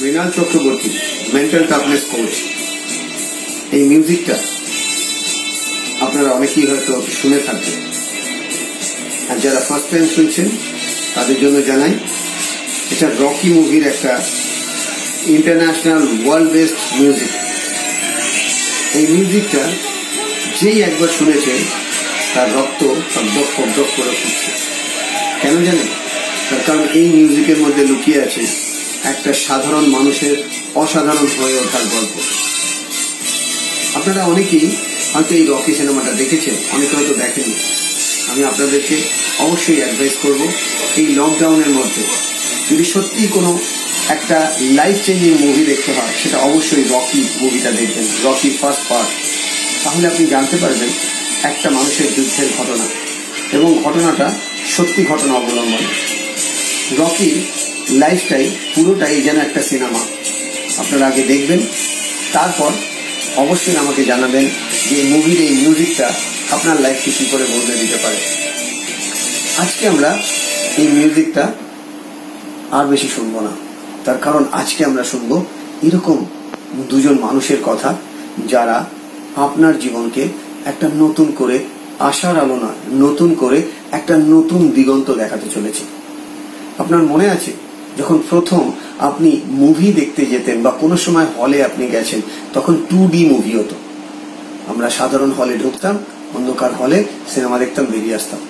Mrinal Chakraborty mental toughness coach এই মিউজিকটা আপনারা অনেকেই হয়তো শুনে থাকবেন। আর যারা ফার্স্ট টাইম শুনছেন, তাদের জন্য জানাই, এটা রকি মুভির একটা ইন্টারন্যাশনাল ওয়ার্ল্ড বেস্ট মিউজিক এই মিউজিকটা যেই একবার শুনেছেন তার রক্ত ফকডক ফকডক করে ফুটছে। কেন জানেন? তার কারণ এই মিউজিকের মধ্যে লুকিয়ে আছে একটা সাধারণ মানুষের অসাধারণ হয়ে ওঠার গল্প। আপনারা অনেকেই হয়তো এই রকি সিনেমাটা দেখেছেন, অনেকে হয়তো দেখেননি। আমি আপনাদেরকে অবশ্যই অ্যাডভাইস করব, এই লকডাউনের মধ্যে যদি সত্যিই কোনো একটা লাইফ চেঞ্জিং মুভি দেখতে হয়, সেটা অবশ্যই রকি মুভিটা দেখবেন, রকি ফার্স্ট পার্ট তাহলে আপনি জানতে পারবেন একটা মানুষের যুদ্ধের ঘটনা এবং ঘটনাটা সত্যি ঘটনা অবলম্বন। রকি লাইফটাই পুরোটাই যেন একটা সিনেমা আপনারা আগে দেখবেন, তারপর অবশ্যই আমাকে জানাবেন যে মুভির এই মিউজিকটা আপনার লাইফকে কী করে বদলে দিতে পারে। আজকে আমরা এই মিউজিকটা আর বেশি শুনব না। তার কারণ আজকে আমরা শুনব এরকম দুজন মানুষের কথা যারা আপনার জীবনকে একটা নতুন করে আশার আলো নয়, নতুন করে একটা নতুন দিগন্ত দেখাতে চলেছে। আপনার মনে আছে যখন প্রথম আপনি মুভি দেখতে যেতেন বা কোনো সময় হলে আপনি গেছেন, তখন টু ডি মুভি হতো। আমরা সাধারণ হলে ঢুকতাম, অন্ধকার হলে সিনেমা দেখতাম, বেরিয়ে আসতাম।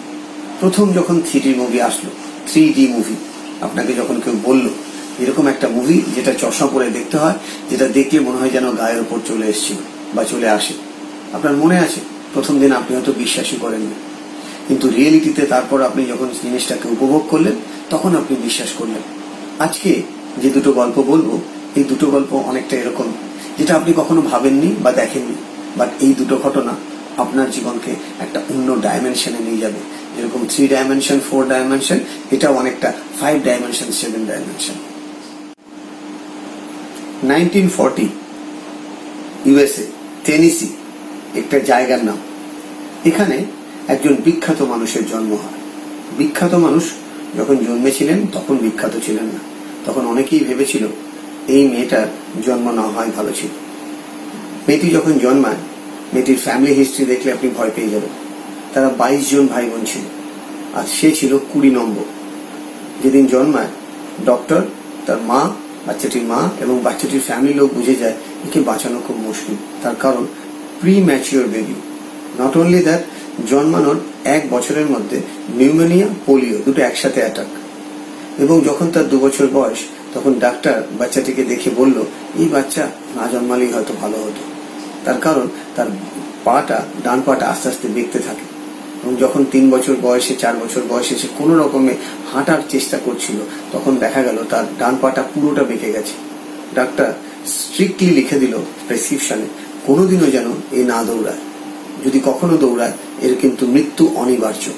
প্রথম যখন থ্রি মুভি আসলো থ্রি ডি মুভি আপনাকে যখন কেউ বলল, এরকম একটা মুভি যেটা চশমা পরে দেখতে হয়, যেটা দেখলে মনে হয় যেন গায়ের ওপর চলে এসেছিল বা চলে আসে। আপনার মনে আছে? প্রথম দিন আপনি হয়তো বিশ্বাসই করেননি। কিন্তু রিয়েলিটিতে তারপর আপনি যখন জিনিসটাকে উপভোগ করলেন, তখন আপনি বিশ্বাস করলেন। আজকে যে দুটো গল্প বলব, এই দুটো গল্প অনেকটা এরকম, যেটা আপনি কখনো ভাবেননি বা দেখেননি বাট এই দুটো ঘটনা আপনার জীবনকে একটা অন্য ডাইমেনশনে নিয়ে যাবে। যেরকম থ্রি ডাইমেনশন ফোর ডাইমেনশন এটাও অনেকটা five dimension seven dimension nineteen forty USA Tennessee একটা জায়গার নাম। এখানে একজন বিখ্যাত মানুষের জন্ম হয়। বিখ্যাত মানুষ যখন জন্মেছিলেন, তখন বিখ্যাত ছিলেন না। তখন অনেকেই ভেবেছিল, এই মেয়েটার জন্ম না হয় ভালো ছিল। মেয়েটি যখন জন্মায়, মেয়েটির ফ্যামিলি হিস্ট্রি দেখলে আপনি ভয় পেয়ে যাবেন। তারা বাইশ জন ভাই বোন ছিল, আর সে ছিল কুড়ি নম্বর। যেদিন জন্মায় ডক্টর তার মা, বাচ্চাটির মা এবং বাচ্চাটির ফ্যামিলি লোক বুঝে যায়, একে বাঁচানো খুব মুশকিল। তার কারণ premature baby not only that জন্মানোর এক বছরের মধ্যে নিউমোনিয়া পোলিও দুটো একসাথে অ্যাটাক এবং যখন তার দু বছর বয়স, তখন ডাক্তার বাচ্চাটিকে দেখে বলল, এই বাচ্চা না জন্মালেই হয়তো ভালো হতো। তার কারণ, তার পাটা, ডান পাটা আস্তে আস্তে বেঁকতে থাকে। এবং যখন তিন বছর বয়সে, চার বছর বয়সে সে কোনো রকমে হাঁটার চেষ্টা করছিল, তখন দেখা গেল তার ডান পাটা পুরোটা বেঁকে গেছে। ডাক্তার স্ট্রিক্টলি লিখে দিল প্রেসক্রিপশনে, কোনোদিনও যেন এ না দৌড়ায়। যদি কখনো দৌড়ায়, এর কিন্তু মৃত্যু অনিবার্য।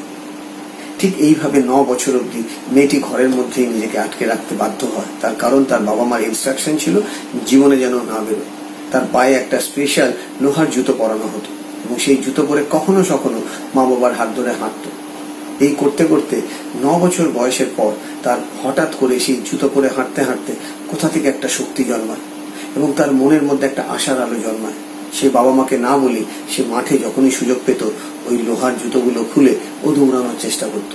ঠিক এইভাবে ন বছর অবধি মেয়েটি ঘরের মধ্যেই নিজেকে আটকে রাখতে বাধ্য হয়। তার কারণ তার বাবা মার ইনস্ট্রাকশন ছিল জীবনে যেন না বেরোয়। তার পায়ে একটা স্পেশাল লোহার জুতো পরানো হতো এবং সেই জুতো পরে কখনো সখনো মা বাবার হাত ধরে হাঁটত। এই করতে করতে ন বছর বয়সের পর তার হঠাৎ করে সেই জুতো পরে হাঁটতে হাঁটতে কোথা থেকে একটা শক্তি জন্মায় এবং তার মনের মধ্যে একটা আশার আলো জন্মায়। সে বাবা মাকে না বলে সে মাঠে যখনই সুযোগ পেত, ওই লোহার জুতোগুলো খুলে ও দৌড়ানোর চেষ্টা করত।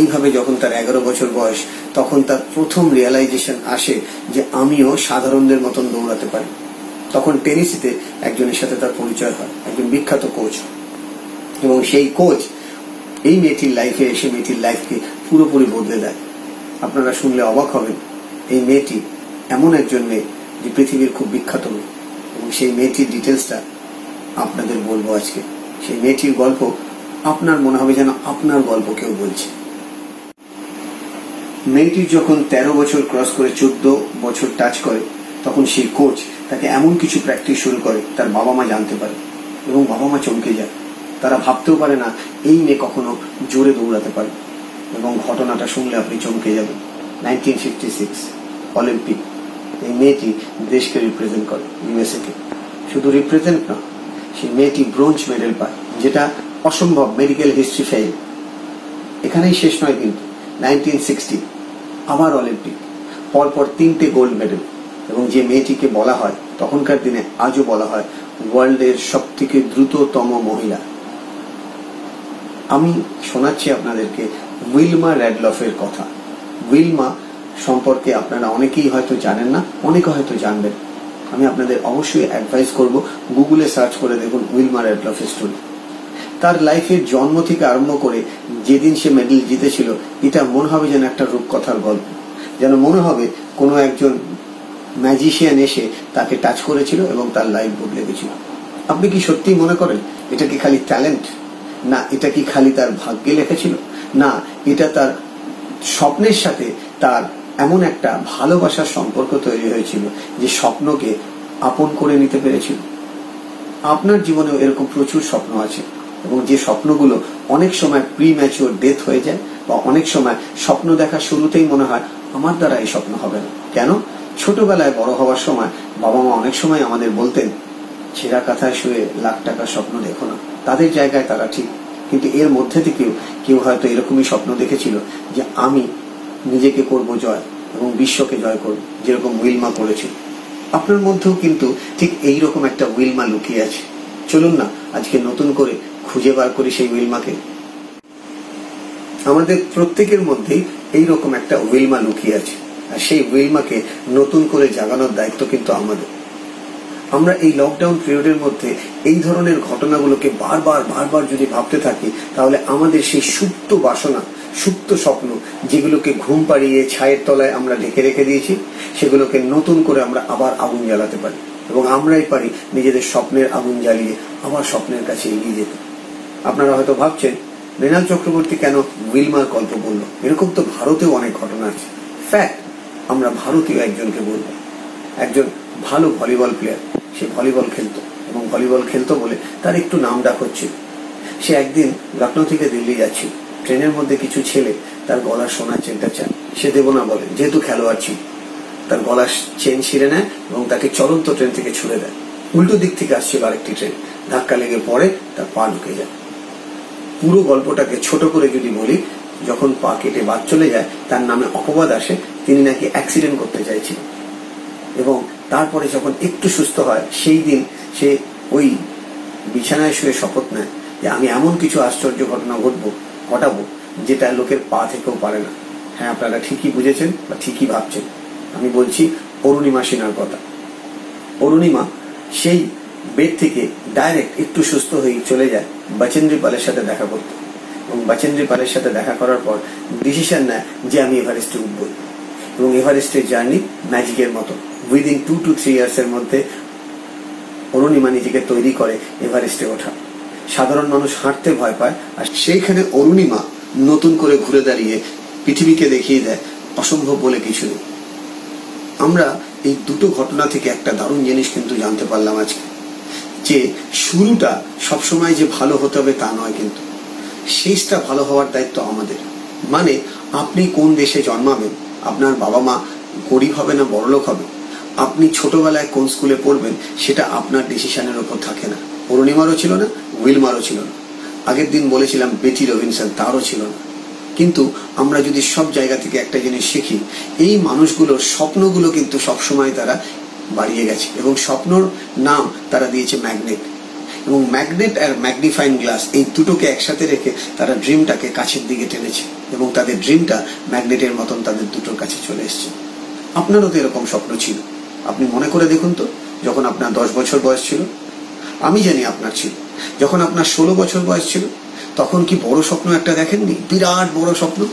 এইভাবে যখন তার এগারো বছর বয়স, তখন তার প্রথম রিয়েলাইজেশন আসে যে আমিও সাধারণদের মতন দৌড়াতে পারি। তখন টেনিসিতে একজনের সাথে তার পরিচয় হয়, একজন বিখ্যাত কোচ এবং সেই কোচ এই মেয়েটির লাইফে এসে মেয়েটির লাইফকে পুরোপুরি বদলে দেয়। আপনারা শুনলে অবাক হবেন, এই মেয়েটি এমন একজন মেয়ে যে পৃথিবীর খুব বিখ্যাত মেয়ে। এবং সেই মেয়েটির ডিটেলসটা আপনাদের বলব আজকে। সেই মেয়েটির গল্প আপনার মনে হবে যেন আপনার গল্প কেউ বলছে। মেয়েটির যখন তেরো বছর ক্রস করে চোদ্দ বছর টাচ করে, তখন সেই কোচ তাকে এমন কিছু প্র্যাকটিস শুরু করে, তার বাবা মা জানতে পারে এবং বাবা মা চমকে যায়। তারা ভাবতেও পারে না, এই মেয়ে কখনো জোরে দৌড়াতে পারে। এবং ঘটনাটা শুনলে আপনি চমকে যাবেন। নাইনটিন ফিফটি সিক্স অলিম্পিক এই মেয়েটি দেশকে রিপ্রেজেন্ট করে ইউএসএ কে। শুধু রিপ্রেজেন্ট না, সেই মেয়েটি ব্রোঞ্জ মেডেল পায়, যেটা অসম্ভব মেডিকেল হিস্ট্রি ফেল এখানেই শেষ নয় কিন্তু নাইনটিন সিক্সটি আবার অলিম্পিক পরপর তিনটে গোল্ড মেডেল এবং যে মেয়েটিকে বলা হয়, তখনকার দিনে আজও বলা হয় ওয়ার্ল্ডের সব থেকে দ্রুততম মহিলা। আমি শোনাচ্ছি আপনাদেরকে উইলমা র্যাডলফের কথা। উইলমা সম্পর্কে আপনারা অনেকেই হয়তো জানেন না, অনেকে হয়তো জানবেন। আমি আপনাদের অবশ্যই অ্যাডভাইস করব গুগলে সার্চ করে দেখুন উইলমা র্যাডলফের স্টোরি তার লাইফের জন্ম থেকে আরম্ভ করে যেদিন সে মেডেল জিতেছিল, এটা মনে হবে যেন একটা রূপকথার গল্প। যেন মনে হবে কোনো একজন ম্যাজিশিয়ান এসে তাকে টাচ করেছিল এবং তার লাইফ বদলে গেছিল আপনি কি সত্যিই মনে করেন, এটা কি খালি ট্যালেন্ট না, এটা কি খালি তার ভাগ্যে লেখেছিল না, এটা তার স্বপ্নের সাথে তার এমন একটা ভালোবাসার সম্পর্ক তৈরি হয়েছিল যে স্বপ্নকে আপন করে নিতে পেরেছিল। আপনার জীবনেও এরকম প্রচুর স্বপ্ন আছে এবং যে স্বপ্নগুলো অনেক সময় প্রি ম্যাচিওর ডেথ হয়ে যায় বা অনেক সময় স্বপ্ন দেখা শুরুতেই মনে হয়, আমার দ্বারা এই স্বপ্ন হবে না। কেন? ছোটবেলায় বড় হওয়ার সময় বাবা মা অনেক সময় আমাদের বলতেন, ছেঁড়া কাঁথায় শুয়ে লাখ টাকার স্বপ্ন দেখো না। তাদের জায়গায় তারা ঠিক, কিন্তু এর মধ্যে থেকেও কেউ হয়তো এরকমই স্বপ্ন দেখেছিল যে আমি নিজেকে করব জয় এবং বিশ্বকে জয় করব, যেরকম উইলমা করেছিল আপনার মধ্যেও কিন্তু ঠিক এই রকম একটা উইলমা লুকিয়ে আছে। চলুন না, আজকে নতুন করে খুঁজে বার করি সেই উইলমাকে। আমাদের প্রত্যেকের মধ্যেই এই রকম একটা উইলমা লুকিয়ে আছে, আর সেই উইলমাকে নতুন করে জাগানোর দায়িত্ব কিন্তু আমাদের। আমরা এই লকডাউন পিরিয়ডের মধ্যে এই ধরনের ঘটনাগুলোকে বারবার বারবার যদি ভাবতে থাকি, তাহলে আমাদের সেই সুপ্ত বাসনা সুপ্ত স্বপ্ন যেগুলোকে ঘুম পাড়িয়ে ছায়ের তলায় আমরা ঢেকে রেখে দিয়েছি, সেগুলোকে নতুন করে আমরা আবার আগুন জ্বালাতে পারি। এবং আমরাই পারি নিজেদের স্বপ্নের আগুন জ্বালিয়ে আবার স্বপ্নের কাছে এগিয়ে যেতে। আপনারা হয়তো ভাবছেন, মৃণাল চক্রবর্তী কেন উইলমার গল্প বলল? এরকম তো ভারতেও অনেক ঘটনা আছে। ফ্যাক্ট আমরা ভারতীয় একজনকে বলব। একজন ভালো ভলিবল প্লেয়ার সে ভলিবল খেলতো। এবং ভলিবল খেলতো বলে তার একটু নাম ডাক হচ্ছে সে একদিন লখনৌ থেকে দিল্লি যাচ্ছিল। ট্রেনের মধ্যে কিছু ছেলে তার গলার সোনার চেনটা চায়। সে দেব না বলে, যেহেতু খেলোয়াড় ছিল। তার গলার চেন ছিঁড়ে নেয় এবং তাকে চলন্ত ট্রেন থেকে ছুড়ে দেয়। উল্টো দিক থেকে আসছিল আরেকটি ট্রেন। ধাক্কা লেগে পড়ে, তার পা ঢুকে যায়। পুরো গল্পটাকে ছোট করে যদি বলি, যখন পা কেটে বাদ চলে যায়, তার নামে অপবাদ আসে, তিনি নাকি অ্যাক্সিডেন্ট করতে চাইছিলেন এবং তারপরে যখন একটু সুস্থ হয়, সেই দিন সে ওই বিছানায় শুয়ে শপথ নেয় যে, আমি এমন কিছু আশ্চর্য ঘটনা ঘটবো ঘটাবো যেটা লোকের পা থেকেও পারে না। হ্যাঁ আপনারা ঠিকই বুঝেছেন বা ঠিকই ভাবছেন। আমি বলছি অরুণিমা সিনহার কথা। অরুণিমা সেই বেড থেকে ডাইরেক্ট একটু সুস্থ হয়ে চলে যায় বচেন্দ্রী পালের সাথে দেখা করতে। এবং বচেন্দ্রী পালের সাথে দেখা করার পর ডিসিশন নেয় যে আমি এভারেস্টে উঠবই এবং এভারেস্টের জার্নি ম্যাজিকের মতো। উইদিন টু টু থ্রি ইয়ার্সের মধ্যে অরুণিমা নিজেকে তৈরি করে এভারেস্টে ওঠা। সাধারণ মানুষ হাঁটতে ভয় পায়, আর সেইখানে অরুণিমা নতুন করে ঘুরে দাঁড়িয়ে পৃথিবীকে দেখিয়ে দেয় অসম্ভব বলে কিছু আমরা এই দুটো ঘটনা থেকে একটা দারুণ জিনিস কিন্তু জানতে পারলাম আজকে, যে শুরুটা সবসময় যে ভালো হতে হবে তা নয় কিন্তু। শেষটা ভালো হওয়ার দায়িত্ব আমাদের। মানে আপনি কোন দেশে জন্মাবেন, আপনার বাবা মা গরিব হবে না বড়লোক হবে, আপনি ছোটবেলায় কোন স্কুলে পড়বেন সেটা আপনার ডিসিশনের ওপর থাকে না। অরুণিমারও ছিল না উইলমারও ছিল না। আগের দিন বলেছিলাম বেটি রবিনসন তারও ছিল না। কিন্তু আমরা যদি সব জায়গা থেকে একটা জিনিস শিখি, এই মানুষগুলোর স্বপ্নগুলো কিন্তু সবসময় তারা বাড়িয়ে গেছে এবং স্বপ্নর নাম তারা দিয়েছে ম্যাগনেট। এবং ম্যাগনেট আর ম্যাগনিফাইং গ্লাস এই দুটোকে একসাথে রেখে তারা ড্রিমটাকে কাছের দিকে টেনেছে এবং তাদের ড্রিমটা ম্যাগনেটের মতন তাদের দুটোর কাছে চলে এসছে। আপনারও তো এরকম স্বপ্ন ছিল। আপনি মনে করে দেখুন তো, যখন আপনার দশ বছর বয়স ছিল। আমি জানি আপনার ছিল। যখন আপনার ষোলো বছর বয়স ছিল, তখন কি বড় স্বপ্ন একটা দেখেননি? বিরাট বড় স্বপ্ন।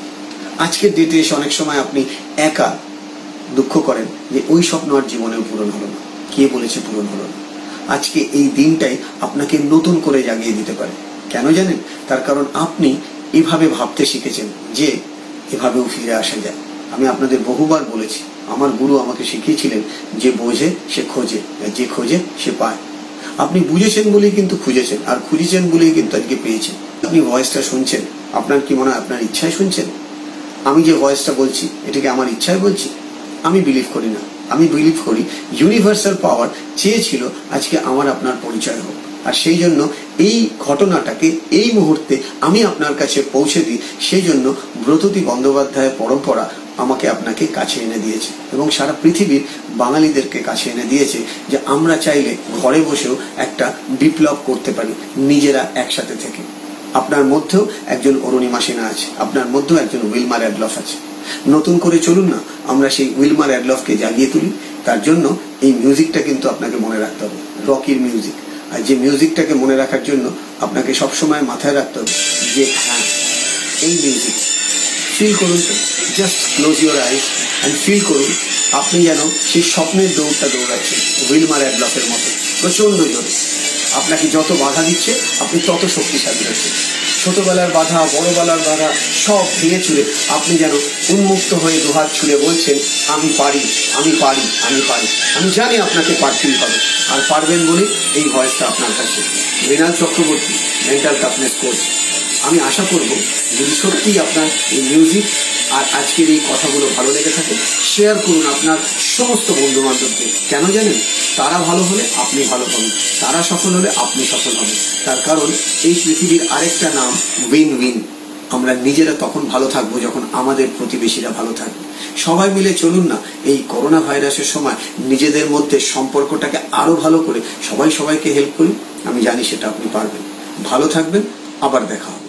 আজকের ডেটে এসে অনেক সময় আপনি একা দুঃখ করেন যে ওই স্বপ্ন আর জীবনেও পূরণ হলো না। কে বলেছে পূরণ হলো না? আজকে এই দিনটাই আপনাকে নতুন করে জাগিয়ে দিতে পারে। কেন জানেন? তার কারণ আপনি এভাবে ভাবতে শিখেছেন যে এভাবেও ফিরে আসা যায়। আমি আপনাদের বহুবার বলেছি, আমার গুরু আমাকে শিখিয়েছিলেন যে বোঝে, সে খোঁজে যে খোঁজে, সে পায়। আপনি বুঝেছেন বলেই কিন্তু খুঁজেছেন, আর খুঁজেছেন বলেই কিন্তু আজকে পেয়েছেন। আপনি ভয়েসটা শুনছেন, আপনার কি মনে হয় আপনার ইচ্ছায় শুনছেন? আমি যে ভয়েসটা বলছি, এটাকে আমার ইচ্ছায় বলছি? আমি বিলিভ করি না। আমি বিলিভ করি ইউনিভার্সাল পাওয়ার চেয়েছিল আজকে আমার আপনার পরিচয় হোক। আর সেই জন্য এই ঘটনাটাকে এই মুহূর্তে আমি আপনার কাছে পৌঁছে দিই, সেই জন্য ব্রততী বন্দ্যোপাধ্যায়ের পরম্পরা আমাকে আপনাকে কাছে এনে দিয়েছে এবং সারা পৃথিবীর বাঙালিদেরকে কাছে এনে দিয়েছে যে আমরা চাইলে ঘরে বসেও একটা বিপ্লব করতে পারি নিজেরা একসাথে থেকে। আপনার মধ্যেও একজন অরুণিমা সেনা আছে, আপনার মধ্যেও একজন উইলমার অ্যাডলফ আছে। নতুন করে চলুন না, আমরা সেই উইলমার অ্যাডলফকে জাগিয়ে তুলি। তার জন্য এই মিউজিকটা কিন্তু আপনাকে মনে রাখতে হবে, রকির মিউজিক। আর যে মিউজিকটাকে মনে রাখার জন্য আপনাকে সবসময় মাথায় রাখতে হবে যে হ্যাঁ এই মিউজিক ফিল করুন just close your eyes and feel করুন। আপনি যেন সেই স্বপ্নের দৌড়টা দৌড়াচ্ছেন হুইলমার অ্যাডলফের মতো। প্রচণ্ড জোরে। আপনাকে যত বাধা দিচ্ছে, আপনি তত শক্তিশালী হচ্ছেন। ছোটবেলার বাধা, বড়বেলার বাধা, সব ভেঙে চুরে আপনি যেন উন্মুক্ত হয়ে দুহাত ছুঁড়ে বলছেন, আমি পারি আমি পারি আমি পারি। আমি জানি আপনাকে পারতেই হবে। আর পারবেন বলে এই ভয়েসটা আপনার কাছে। Mrinal Chakraborty mental toughness coach আমি আশা করব যদি সত্যিই আপনার এই মিউজিক আর আজকের এই কথাগুলো ভালো লেগে থাকে শেয়ার করুন আপনার সমস্ত বন্ধু বান্ধবদের কেন জানেন? তারা ভালো হলে আপনি ভালো হবেন। তারা সফল হলে আপনি সফল হবেন। তার কারণ এই পৃথিবীর আরেকটা নাম উইন উইন আমরা নিজেরা তখন ভালো থাকব যখন আমাদের প্রতিবেশীরা ভালো থাকবে। সবাই মিলে চলুন না, এই করোনা ভাইরাসের সময় নিজেদের মধ্যে সম্পর্কটাকে আরও ভালো করে সবাই সবাইকে হেল্প করি। আমি জানি সেটা আপনি পারবেন। ভালো থাকবেন, আবার দেখা হবে।